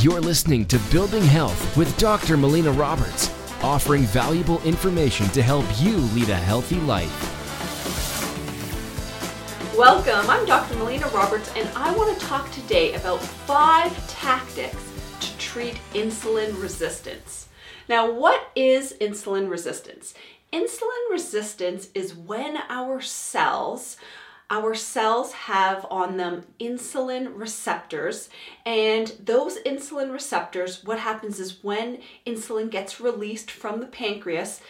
You're listening to Building Health with Dr. Melina Roberts, offering valuable information to help you lead a healthy life. Welcome, I'm Dr. Melina Roberts, and I want to talk today about five tactics to treat insulin resistance. Now, what is insulin resistance? Insulin resistance is when our cells our cells have on them insulin receptors. And those insulin receptors what happens is when insulin gets released from the pancreas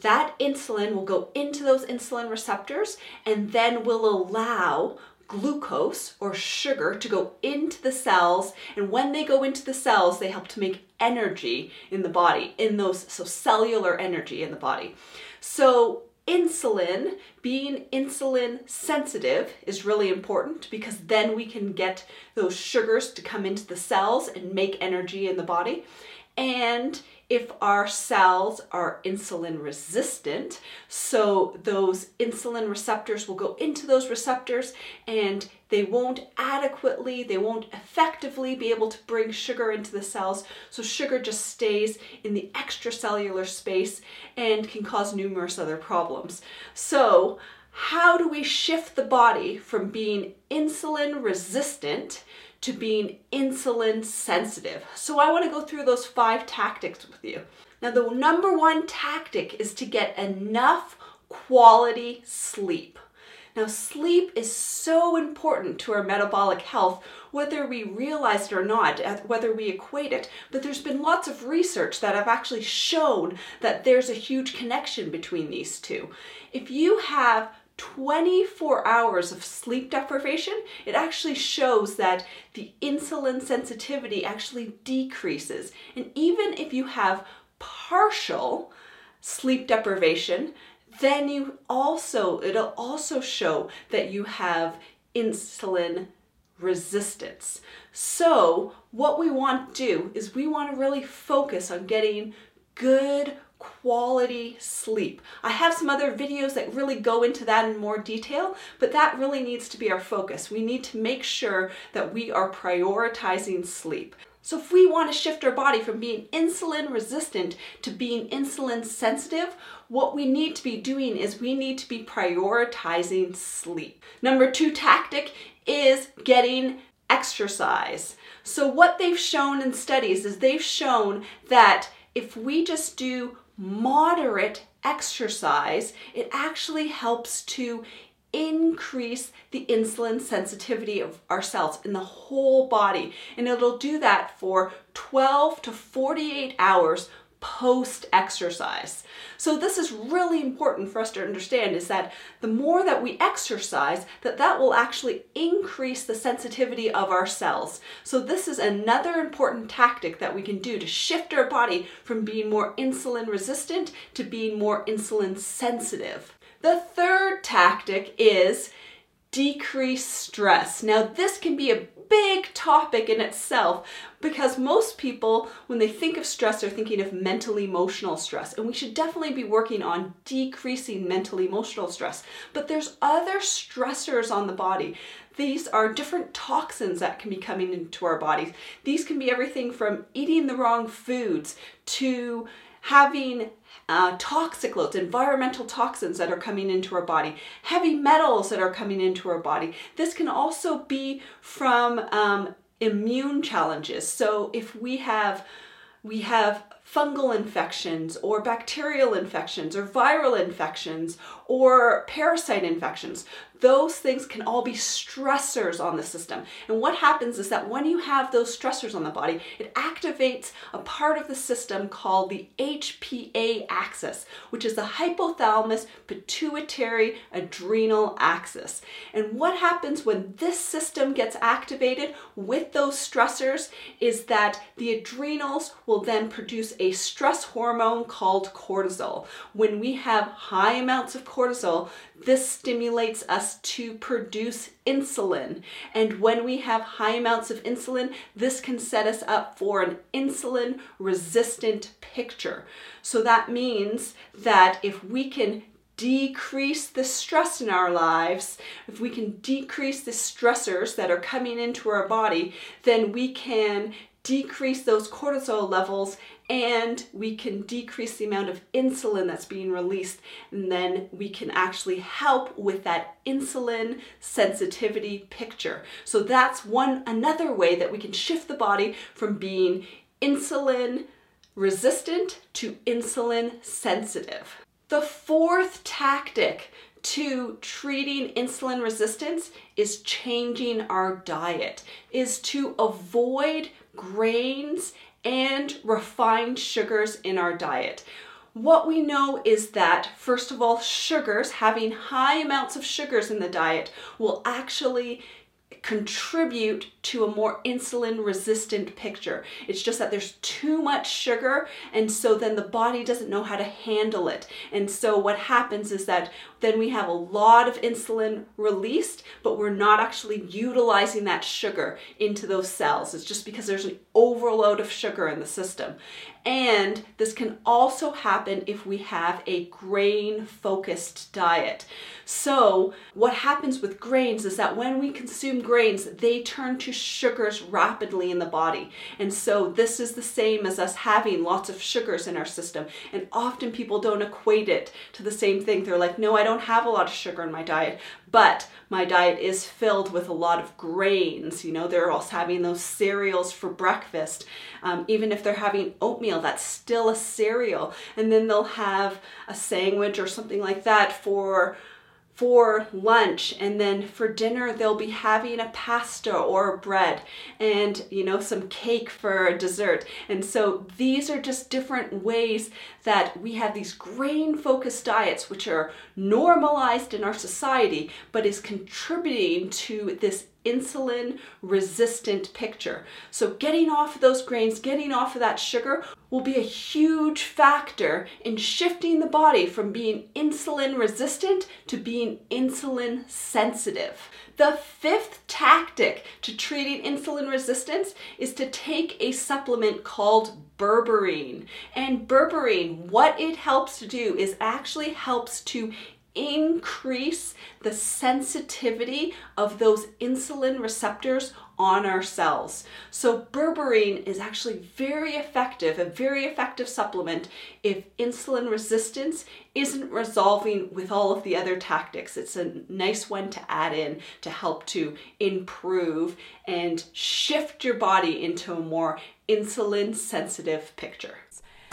that insulin will go into those insulin receptors and then will allow glucose or sugar to go into the cells. And when they go into the cells they help to make energy in the body in those so cellular energy in the body. So insulin, being insulin sensitive is really important because then we can get those sugars to come into the cells and make energy in the body. And if our cells are insulin resistant, so those insulin receptors will go into those receptors and they won't adequately, they won't effectively be able to bring sugar into the cells. So sugar just stays in the extracellular space and can cause numerous other problems. So, how do we shift the body from being insulin resistant to being insulin sensitive. So I want to go through those five tactics with you. Now, the number one tactic is to get enough quality sleep. Now, sleep is so important to our metabolic health, whether we realize it or not, whether we equate it. But there's been lots of research that have actually shown that there's a huge connection between these two. If you have 24 hours of sleep deprivation, it actually shows that the insulin sensitivity actually decreases. And even if you have partial sleep deprivation, then you also it'll also show that you have insulin resistance. So, what we want to do is we want to really focus on getting good quality sleep. I have some other videos that really go into that in more detail, but that really needs to be our focus. We need to make sure that we are prioritizing sleep. So, if we want to shift our body from being insulin resistant to being insulin sensitive, what we need to be doing is we need to be prioritizing sleep. Number two tactic is getting exercise. So, what they've shown in studies is they've shown that if we just do moderate exercise, it actually helps to increase the insulin sensitivity of our cells in the whole body. And it'll do that for 12 to 48 hours post exercise. So this is really important for us to understand is that the more that we exercise that that will actually increase the sensitivity of our cells. So this is another important tactic that we can do to shift our body from being more insulin resistant to being more insulin sensitive. The third tactic is decrease stress. Now, this can be a big topic in itself because most people, when they think of stress, are thinking of mental emotional stress. And we should definitely be working on decreasing mental emotional stress. But there's other stressors on the body. These are different toxins that can be coming into our bodies. These can be everything from eating the wrong foods to having uh, toxic loads, environmental toxins that are coming into our body, heavy metals that are coming into our body. This can also be from um, immune challenges. So if we have we have fungal infections or bacterial infections or viral infections or parasite infections. Those things can all be stressors on the system. And what happens is that when you have those stressors on the body, it activates a part of the system called the HPA axis, which is the hypothalamus pituitary adrenal axis. And what happens when this system gets activated with those stressors is that the adrenals will then produce a stress hormone called cortisol. When we have high amounts of cortisol, this stimulates us to produce insulin. And when we have high amounts of insulin, this can set us up for an insulin resistant picture. So that means that if we can decrease the stress in our lives, if we can decrease the stressors that are coming into our body, then we can decrease those cortisol levels and we can decrease the amount of insulin that's being released and then we can actually help with that insulin sensitivity picture. So that's one another way that we can shift the body from being insulin resistant to insulin sensitive. The fourth tactic to treating insulin resistance is changing our diet, is to avoid grains and refined sugars in our diet. What we know is that, first of all, sugars, having high amounts of sugars in the diet, will actually contribute to a more insulin resistant picture. It's just that there's too much sugar, and so then the body doesn't know how to handle it. And so what happens is that then we have a lot of insulin released, but we're not actually utilizing that sugar into those cells. It's just because there's an overload of sugar in the system. And this can also happen if we have a grain focused diet. So, what happens with grains is that when we consume grains, they turn to sugars rapidly in the body. And so, this is the same as us having lots of sugars in our system. And often people don't equate it to the same thing. They're like, no, I don't have a lot of sugar in my diet, but my diet is filled with a lot of grains. You know, they're also having those cereals for breakfast. Um, even if they're having oatmeal, that's still a cereal. And then they'll have a sandwich or something like that for for lunch and then for dinner they'll be having a pasta or a bread and you know some cake for dessert and so these are just different ways that we have these grain focused diets which are normalized in our society but is contributing to this insulin resistant picture. So, getting off of those grains, getting off of that sugar will be a huge factor in shifting the body from being insulin resistant to being insulin sensitive. The fifth tactic to treating insulin resistance is to take a supplement called berberine. And berberine, what it helps to do is actually helps to increase the sensitivity of those insulin receptors on our cells. So, berberine is actually very effective, a very effective supplement if insulin resistance isn't resolving with all of the other tactics. It's a nice one to add in to help to improve and shift your body into a more insulin sensitive picture.